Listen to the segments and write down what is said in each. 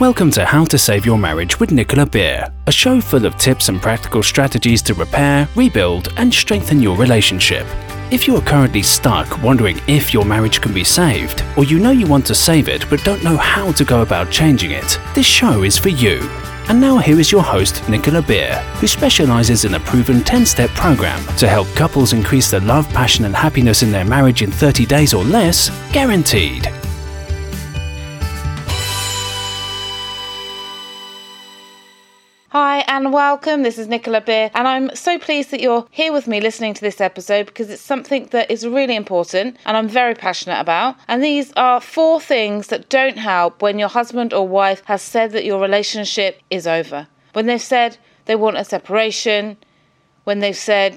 Welcome to How to Save Your Marriage with Nicola Beer, a show full of tips and practical strategies to repair, rebuild, and strengthen your relationship. If you are currently stuck wondering if your marriage can be saved, or you know you want to save it but don't know how to go about changing it, this show is for you. And now here is your host, Nicola Beer, who specializes in a proven 10 step program to help couples increase the love, passion, and happiness in their marriage in 30 days or less, guaranteed. Hi and welcome. This is Nicola Beer, and I'm so pleased that you're here with me listening to this episode because it's something that is really important and I'm very passionate about. And these are four things that don't help when your husband or wife has said that your relationship is over. When they've said they want a separation, when they've said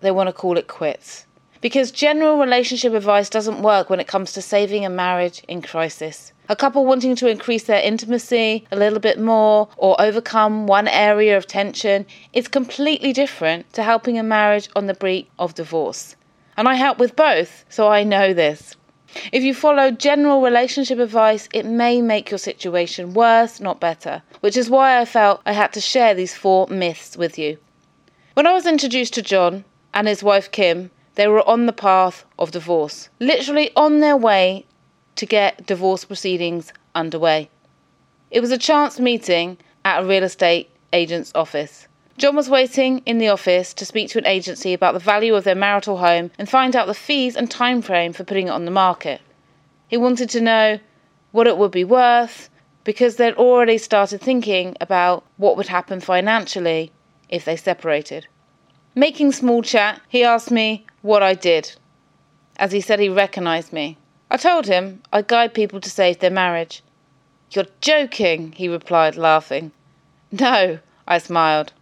they want to call it quits. Because general relationship advice doesn't work when it comes to saving a marriage in crisis. A couple wanting to increase their intimacy a little bit more or overcome one area of tension is completely different to helping a marriage on the brink of divorce. And I help with both, so I know this. If you follow general relationship advice, it may make your situation worse, not better, which is why I felt I had to share these four myths with you. When I was introduced to John and his wife Kim, they were on the path of divorce, literally on their way to get divorce proceedings underway. It was a chance meeting at a real estate agent's office. John was waiting in the office to speak to an agency about the value of their marital home and find out the fees and time frame for putting it on the market. He wanted to know what it would be worth because they'd already started thinking about what would happen financially if they separated. Making small chat, he asked me what I did, as he said he recognized me. I told him I guide people to save their marriage. You're joking, he replied, laughing. No, I smiled.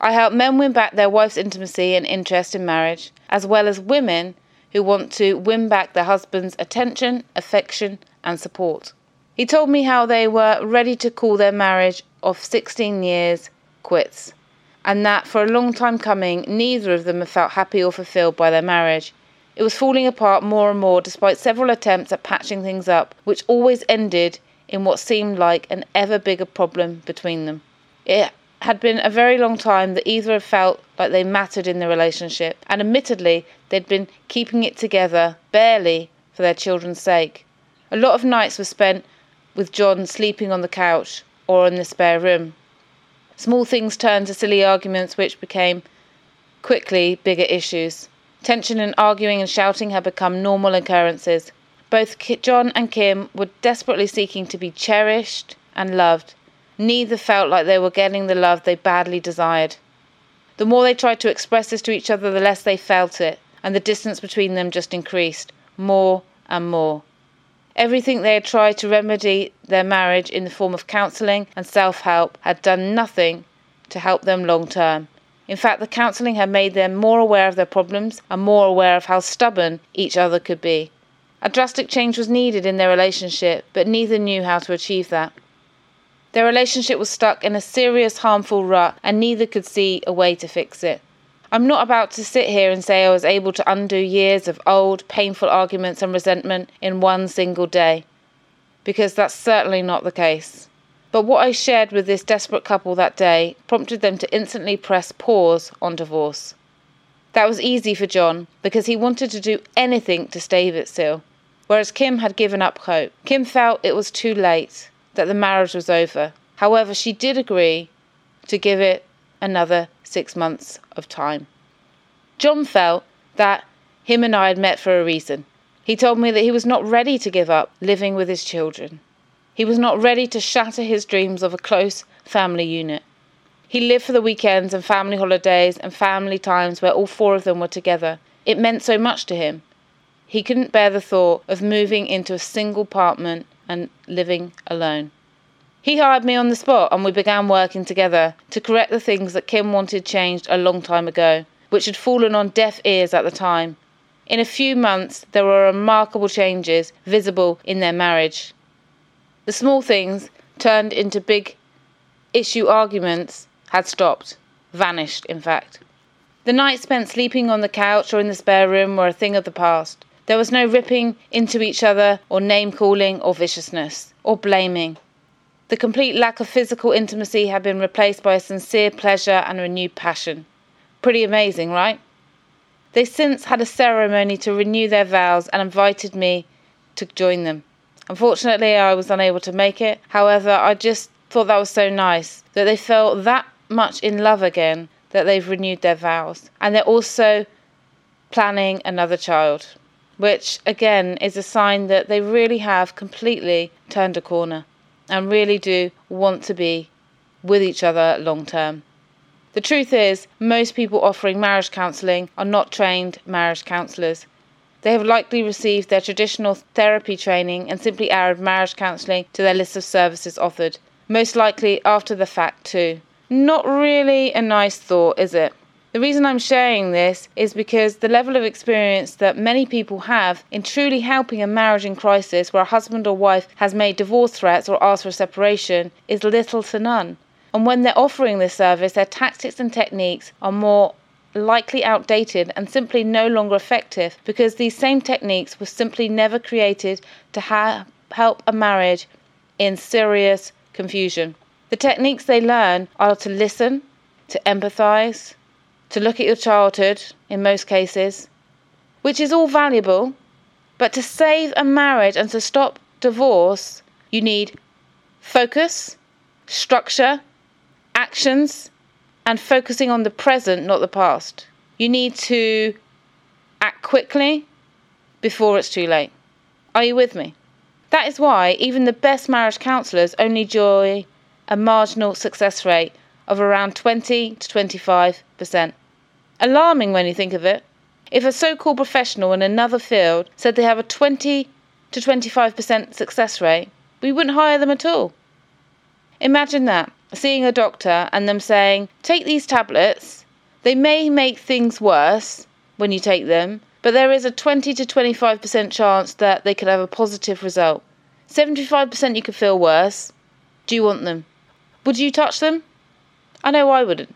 I help men win back their wife's intimacy and interest in marriage, as well as women who want to win back their husband's attention, affection, and support. He told me how they were ready to call their marriage of 16 years quits, and that for a long time coming, neither of them had felt happy or fulfilled by their marriage. It was falling apart more and more despite several attempts at patching things up, which always ended in what seemed like an ever bigger problem between them. It had been a very long time that either had felt like they mattered in the relationship, and admittedly, they'd been keeping it together, barely, for their children's sake. A lot of nights were spent with John sleeping on the couch or in the spare room. Small things turned to silly arguments, which became quickly bigger issues. Tension and arguing and shouting had become normal occurrences. Both John and Kim were desperately seeking to be cherished and loved. Neither felt like they were getting the love they badly desired. The more they tried to express this to each other, the less they felt it, and the distance between them just increased more and more. Everything they had tried to remedy their marriage in the form of counselling and self help had done nothing to help them long term. In fact, the counselling had made them more aware of their problems and more aware of how stubborn each other could be. A drastic change was needed in their relationship, but neither knew how to achieve that. Their relationship was stuck in a serious, harmful rut, and neither could see a way to fix it. I'm not about to sit here and say I was able to undo years of old, painful arguments and resentment in one single day, because that's certainly not the case. But what I shared with this desperate couple that day prompted them to instantly press pause on divorce. That was easy for John because he wanted to do anything to stave it still, whereas Kim had given up hope. Kim felt it was too late, that the marriage was over. However, she did agree to give it another six months of time. John felt that him and I had met for a reason. He told me that he was not ready to give up living with his children. He was not ready to shatter his dreams of a close family unit. He lived for the weekends and family holidays and family times where all four of them were together. It meant so much to him. He couldn't bear the thought of moving into a single apartment and living alone. He hired me on the spot and we began working together to correct the things that Kim wanted changed a long time ago, which had fallen on deaf ears at the time. In a few months, there were remarkable changes visible in their marriage. The small things turned into big issue arguments had stopped, vanished, in fact. The nights spent sleeping on the couch or in the spare room were a thing of the past. There was no ripping into each other, or name calling, or viciousness, or blaming. The complete lack of physical intimacy had been replaced by a sincere pleasure and renewed passion. Pretty amazing, right? They since had a ceremony to renew their vows and invited me to join them. Unfortunately, I was unable to make it. However, I just thought that was so nice that they felt that much in love again that they've renewed their vows. And they're also planning another child, which again is a sign that they really have completely turned a corner and really do want to be with each other long term. The truth is, most people offering marriage counselling are not trained marriage counsellors. They have likely received their traditional therapy training and simply added marriage counselling to their list of services offered, most likely after the fact, too. Not really a nice thought, is it? The reason I'm sharing this is because the level of experience that many people have in truly helping a marriage in crisis where a husband or wife has made divorce threats or asked for separation is little to none. And when they're offering this service, their tactics and techniques are more likely outdated and simply no longer effective because these same techniques were simply never created to ha- help a marriage in serious confusion. The techniques they learn are to listen, to empathize, to look at your childhood in most cases, which is all valuable, but to save a marriage and to stop divorce, you need focus, structure, actions, and focusing on the present, not the past. You need to act quickly before it's too late. Are you with me? That is why even the best marriage counsellors only enjoy a marginal success rate of around 20 to 25%. Alarming when you think of it. If a so called professional in another field said they have a 20 to 25% success rate, we wouldn't hire them at all. Imagine that seeing a doctor and them saying, Take these tablets, they may make things worse when you take them, but there is a 20 to 25% chance that they could have a positive result. 75% you could feel worse. Do you want them? Would you touch them? I know I wouldn't.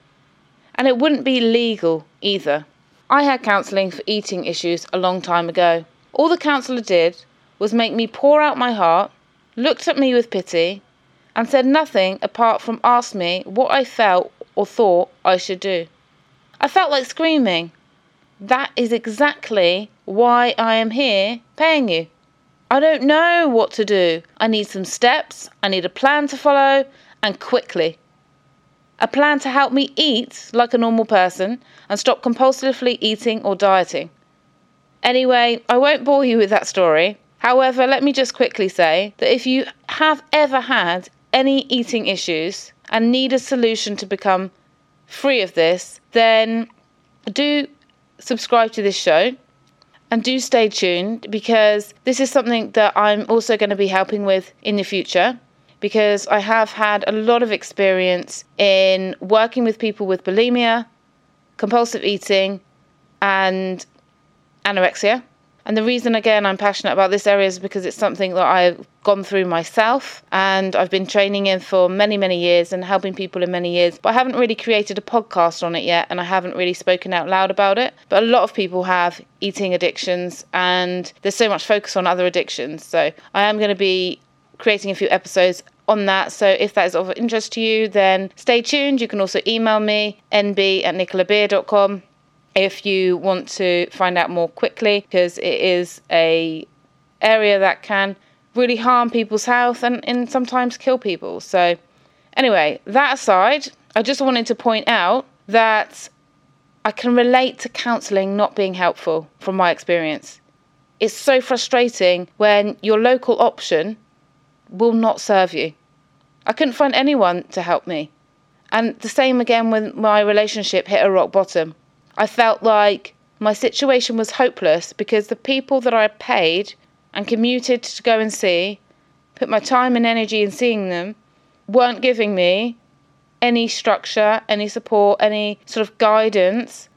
And it wouldn't be legal either. I had counselling for eating issues a long time ago. All the counsellor did was make me pour out my heart, looked at me with pity, and said nothing apart from ask me what I felt or thought I should do. I felt like screaming. That is exactly why I am here paying you. I don't know what to do. I need some steps, I need a plan to follow, and quickly. A plan to help me eat like a normal person and stop compulsively eating or dieting. Anyway, I won't bore you with that story. However, let me just quickly say that if you have ever had any eating issues and need a solution to become free of this, then do subscribe to this show and do stay tuned because this is something that I'm also going to be helping with in the future because I have had a lot of experience in working with people with bulimia, compulsive eating, and anorexia. And the reason, again, I'm passionate about this area is because it's something that I've gone through myself and I've been training in for many, many years and helping people in many years. But I haven't really created a podcast on it yet and I haven't really spoken out loud about it. But a lot of people have eating addictions and there's so much focus on other addictions. So I am going to be creating a few episodes on that. So if that is of interest to you, then stay tuned. You can also email me, nb at nicolabeer.com if you want to find out more quickly because it is a area that can really harm people's health and, and sometimes kill people. So anyway, that aside, I just wanted to point out that I can relate to counselling not being helpful from my experience. It's so frustrating when your local option will not serve you. I couldn't find anyone to help me. And the same again when my relationship hit a rock bottom. I felt like my situation was hopeless because the people that I paid and commuted to go and see, put my time and energy in seeing them, weren't giving me any structure, any support, any sort of guidance.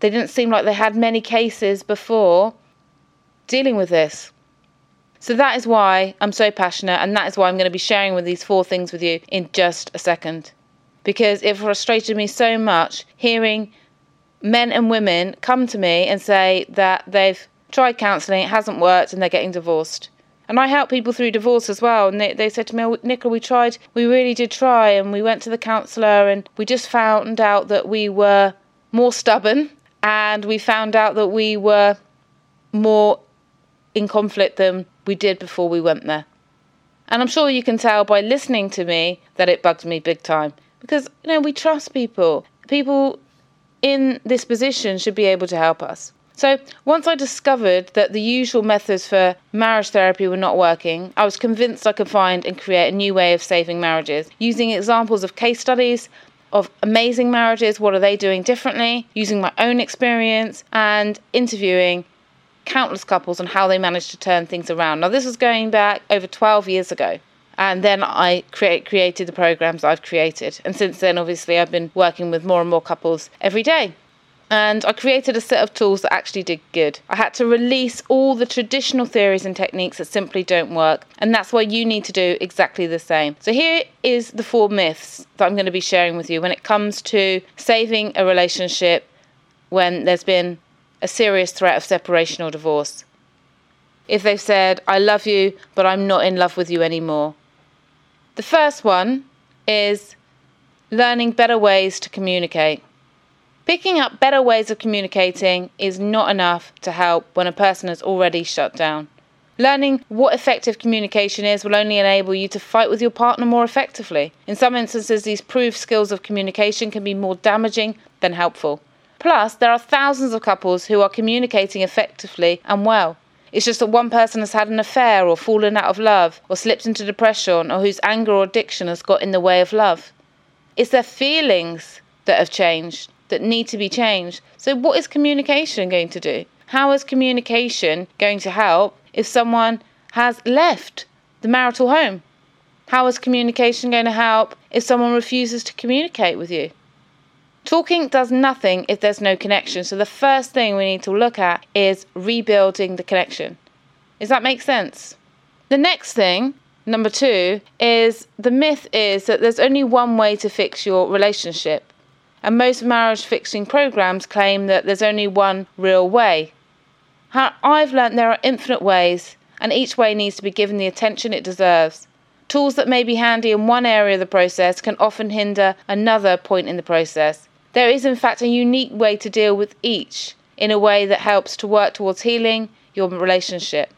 They didn't seem like they had many cases before dealing with this. So that is why I'm so passionate, and that is why I'm going to be sharing with these four things with you in just a second. Because it frustrated me so much hearing men and women come to me and say that they've tried counselling, it hasn't worked, and they're getting divorced. And I help people through divorce as well. And they, they said to me, oh, Nicola, we tried, we really did try. And we went to the counsellor and we just found out that we were more stubborn and we found out that we were more in conflict than we did before we went there. And I'm sure you can tell by listening to me that it bugged me big time because, you know, we trust people. People in this position should be able to help us. So, once I discovered that the usual methods for marriage therapy were not working, I was convinced I could find and create a new way of saving marriages using examples of case studies of amazing marriages. What are they doing differently? Using my own experience and interviewing countless couples on how they managed to turn things around. Now, this was going back over 12 years ago. And then I create, created the programs I've created. And since then, obviously, I've been working with more and more couples every day and I created a set of tools that actually did good. I had to release all the traditional theories and techniques that simply don't work, and that's why you need to do exactly the same. So, here is the four myths that I'm going to be sharing with you when it comes to saving a relationship when there's been a serious threat of separation or divorce. If they've said, I love you, but I'm not in love with you anymore. The first one is learning better ways to communicate. Picking up better ways of communicating is not enough to help when a person has already shut down. Learning what effective communication is will only enable you to fight with your partner more effectively. In some instances, these proved skills of communication can be more damaging than helpful. Plus, there are thousands of couples who are communicating effectively and well. It's just that one person has had an affair or fallen out of love or slipped into depression or whose anger or addiction has got in the way of love. It's their feelings that have changed that need to be changed. So, what is communication going to do? How is communication going to help if someone has left the marital home? How is communication going to help if someone refuses to communicate with you? Talking does nothing if there's no connection. So, the first thing we need to look at is rebuilding the connection. Does that make sense? The next thing, number two, is the myth is that there's only one way to fix your relationship and most marriage fixing programs claim that there's only one real way. I've learnt there are infinite ways, and each way needs to be given the attention it deserves. Tools that may be handy in one area of the process can often hinder another point in the process. There is, in fact, a unique way to deal with each in a way that helps to work towards healing your relationship.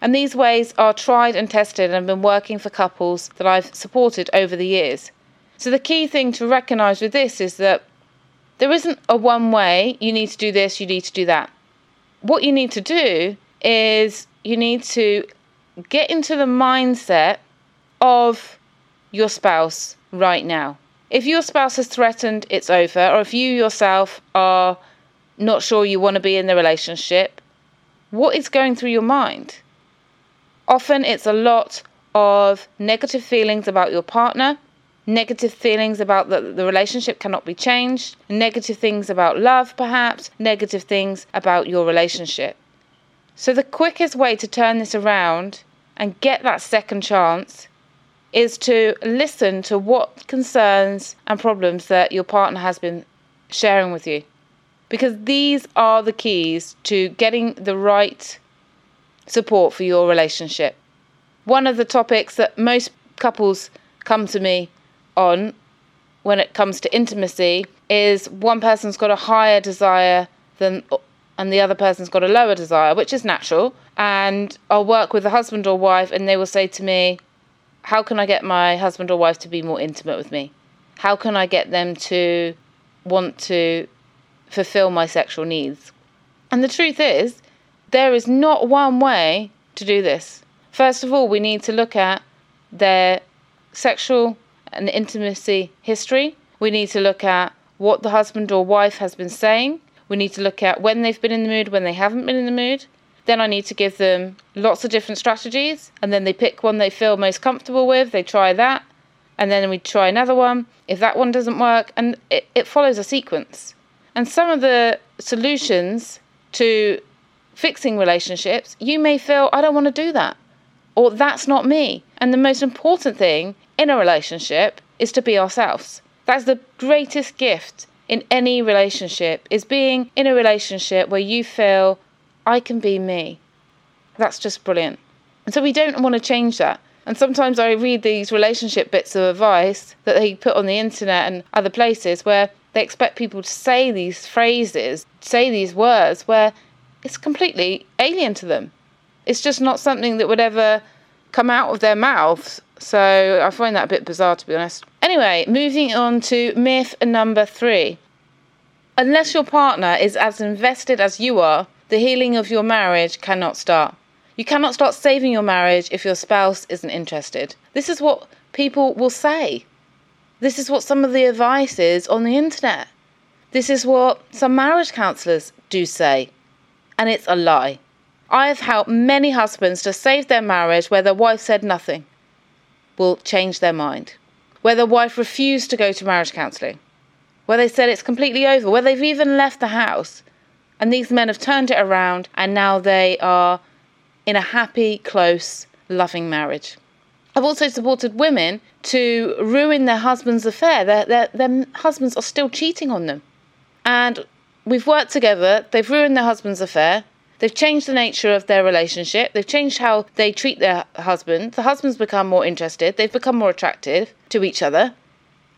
And these ways are tried and tested and have been working for couples that I've supported over the years. So the key thing to recognize with this is that there isn't a one way, you need to do this, you need to do that. What you need to do is you need to get into the mindset of your spouse right now. If your spouse has threatened, it's over, or if you yourself are not sure you want to be in the relationship, what is going through your mind? Often it's a lot of negative feelings about your partner, negative feelings about that the relationship cannot be changed, negative things about love, perhaps, negative things about your relationship. So, the quickest way to turn this around and get that second chance is to listen to what concerns and problems that your partner has been sharing with you. Because these are the keys to getting the right support for your relationship. One of the topics that most couples come to me on when it comes to intimacy is one person's got a higher desire than and the other person's got a lower desire, which is natural. And I'll work with a husband or wife and they will say to me, How can I get my husband or wife to be more intimate with me? How can I get them to want to fulfill my sexual needs? And the truth is, there is not one way to do this. First of all, we need to look at their sexual and intimacy history. We need to look at what the husband or wife has been saying. We need to look at when they've been in the mood, when they haven't been in the mood. Then I need to give them lots of different strategies, and then they pick one they feel most comfortable with. They try that, and then we try another one. If that one doesn't work, and it, it follows a sequence. And some of the solutions to fixing relationships, you may feel, I don't want to do that, or that's not me. And the most important thing in a relationship is to be ourselves. That's the greatest gift in any relationship is being in a relationship where you feel I can be me. That's just brilliant. And so we don't want to change that. And sometimes I read these relationship bits of advice that they put on the internet and other places where they expect people to say these phrases, say these words, where it's completely alien to them. It's just not something that would ever come out of their mouths. So I find that a bit bizarre, to be honest. Anyway, moving on to myth number three. Unless your partner is as invested as you are, the healing of your marriage cannot start. You cannot start saving your marriage if your spouse isn't interested. This is what people will say. This is what some of the advice is on the internet. This is what some marriage counsellors do say. And it's a lie. I have helped many husbands to save their marriage where their wife said nothing will change their mind, where the wife refused to go to marriage counselling, where they said it's completely over, where they've even left the house. And these men have turned it around and now they are in a happy, close, loving marriage. I've also supported women to ruin their husband's affair. Their, their, their husbands are still cheating on them. And we've worked together, they've ruined their husband's affair. They've changed the nature of their relationship. They've changed how they treat their husband. The husband's become more interested. They've become more attractive to each other.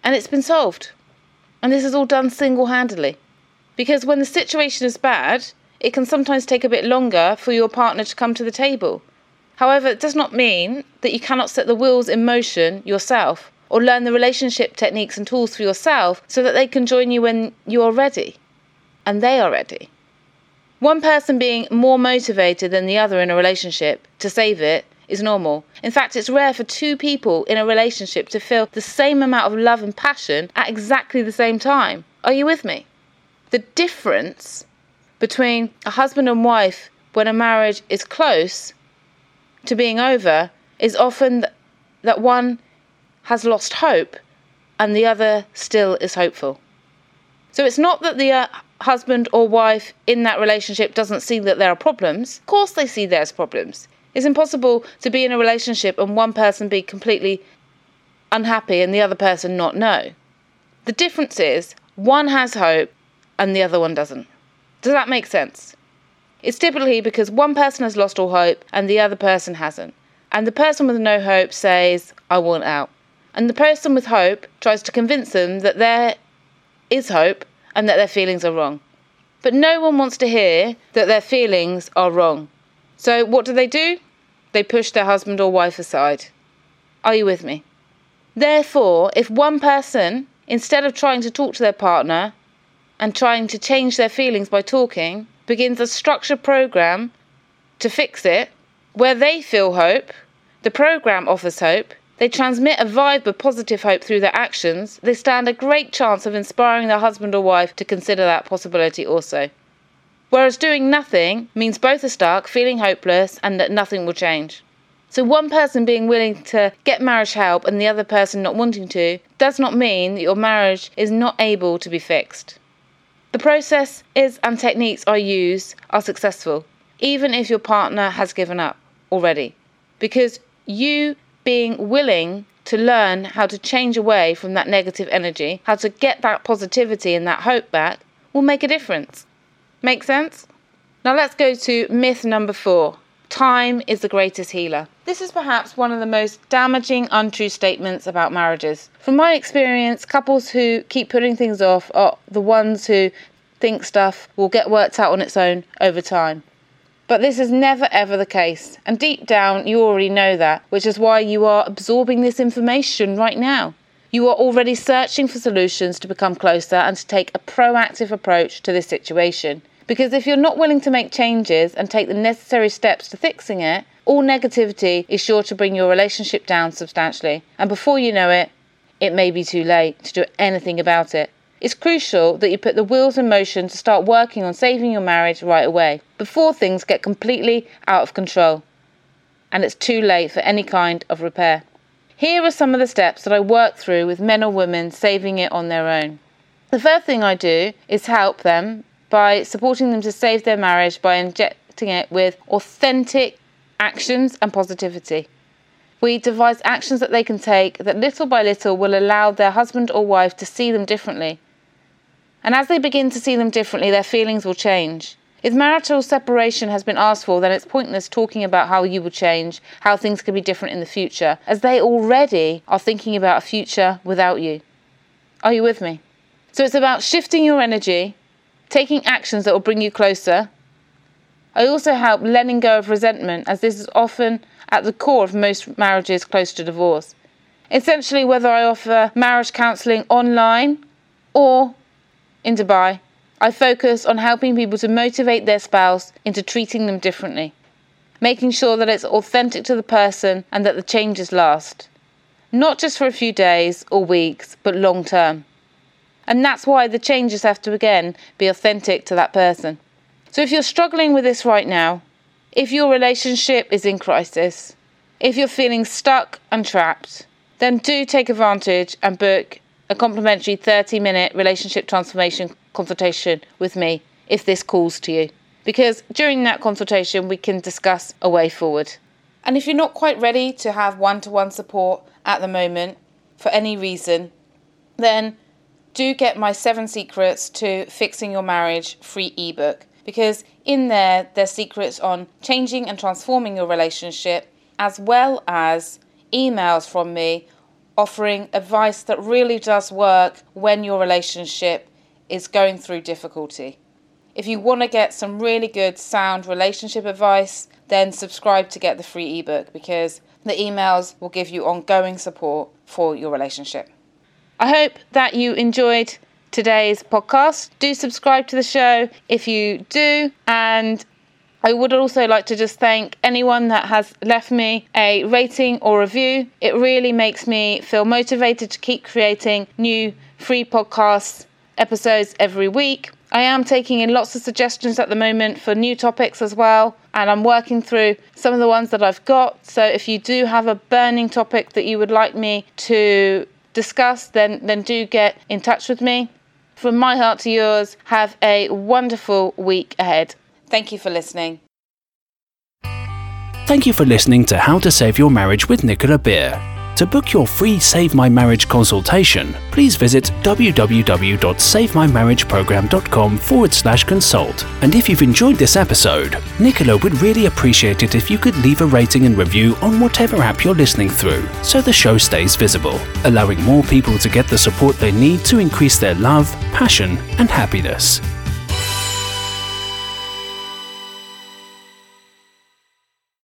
And it's been solved. And this is all done single handedly. Because when the situation is bad, it can sometimes take a bit longer for your partner to come to the table. However, it does not mean that you cannot set the wheels in motion yourself or learn the relationship techniques and tools for yourself so that they can join you when you are ready and they are ready. One person being more motivated than the other in a relationship to save it is normal. In fact, it's rare for two people in a relationship to feel the same amount of love and passion at exactly the same time. Are you with me? The difference between a husband and wife when a marriage is close to being over is often that one has lost hope and the other still is hopeful. So it's not that the uh, husband or wife in that relationship doesn't see that there are problems. Of course, they see there's problems. It's impossible to be in a relationship and one person be completely unhappy and the other person not know. The difference is one has hope and the other one doesn't. Does that make sense? It's typically because one person has lost all hope and the other person hasn't. And the person with no hope says, I want out. And the person with hope tries to convince them that there is hope and that their feelings are wrong. But no one wants to hear that their feelings are wrong. So what do they do? They push their husband or wife aside. Are you with me? Therefore, if one person, instead of trying to talk to their partner, and trying to change their feelings by talking begins a structured program to fix it where they feel hope, the program offers hope, they transmit a vibe of positive hope through their actions, they stand a great chance of inspiring their husband or wife to consider that possibility also. Whereas doing nothing means both are stuck, feeling hopeless, and that nothing will change. So, one person being willing to get marriage help and the other person not wanting to does not mean that your marriage is not able to be fixed. The process is and techniques I use are successful, even if your partner has given up already. Because you being willing to learn how to change away from that negative energy, how to get that positivity and that hope back, will make a difference. Make sense? Now let's go to myth number four time is the greatest healer. This is perhaps one of the most damaging untrue statements about marriages. From my experience, couples who keep putting things off are the ones who think stuff will get worked out on its own over time. But this is never ever the case, and deep down you already know that, which is why you are absorbing this information right now. You are already searching for solutions to become closer and to take a proactive approach to this situation. Because if you're not willing to make changes and take the necessary steps to fixing it, all negativity is sure to bring your relationship down substantially. And before you know it, it may be too late to do anything about it. It's crucial that you put the wheels in motion to start working on saving your marriage right away, before things get completely out of control and it's too late for any kind of repair. Here are some of the steps that I work through with men or women saving it on their own. The first thing I do is help them by supporting them to save their marriage by injecting it with authentic actions and positivity. We devise actions that they can take that little by little will allow their husband or wife to see them differently. And as they begin to see them differently, their feelings will change. If marital separation has been asked for, then it's pointless talking about how you will change, how things can be different in the future, as they already are thinking about a future without you. Are you with me? So it's about shifting your energy, taking actions that will bring you closer. I also help letting go of resentment, as this is often at the core of most marriages close to divorce. Essentially, whether I offer marriage counselling online or in Dubai, I focus on helping people to motivate their spouse into treating them differently, making sure that it's authentic to the person and that the changes last. Not just for a few days or weeks, but long term. And that's why the changes have to again be authentic to that person. So if you're struggling with this right now, if your relationship is in crisis, if you're feeling stuck and trapped, then do take advantage and book a complimentary 30 minute relationship transformation consultation with me if this calls to you. Because during that consultation, we can discuss a way forward. And if you're not quite ready to have one to one support at the moment for any reason, then do get my seven secrets to fixing your marriage free ebook. Because in there, there's secrets on changing and transforming your relationship, as well as emails from me offering advice that really does work when your relationship is going through difficulty. If you want to get some really good sound relationship advice, then subscribe to get the free ebook because the emails will give you ongoing support for your relationship. I hope that you enjoyed today's podcast. Do subscribe to the show if you do, and I would also like to just thank anyone that has left me a rating or review. It really makes me feel motivated to keep creating new free podcast episodes every week. I am taking in lots of suggestions at the moment for new topics as well, and I'm working through some of the ones that I've got. So if you do have a burning topic that you would like me to discuss, then then do get in touch with me. From my heart to yours, have a wonderful week ahead. Thank you for listening. Thank you for listening to How to Save Your Marriage with Nicola Beer. To book your free Save My Marriage consultation, please visit www.savemymarriageprogram.com forward slash consult. And if you've enjoyed this episode, Nicola would really appreciate it if you could leave a rating and review on whatever app you're listening through so the show stays visible, allowing more people to get the support they need to increase their love, passion, and happiness.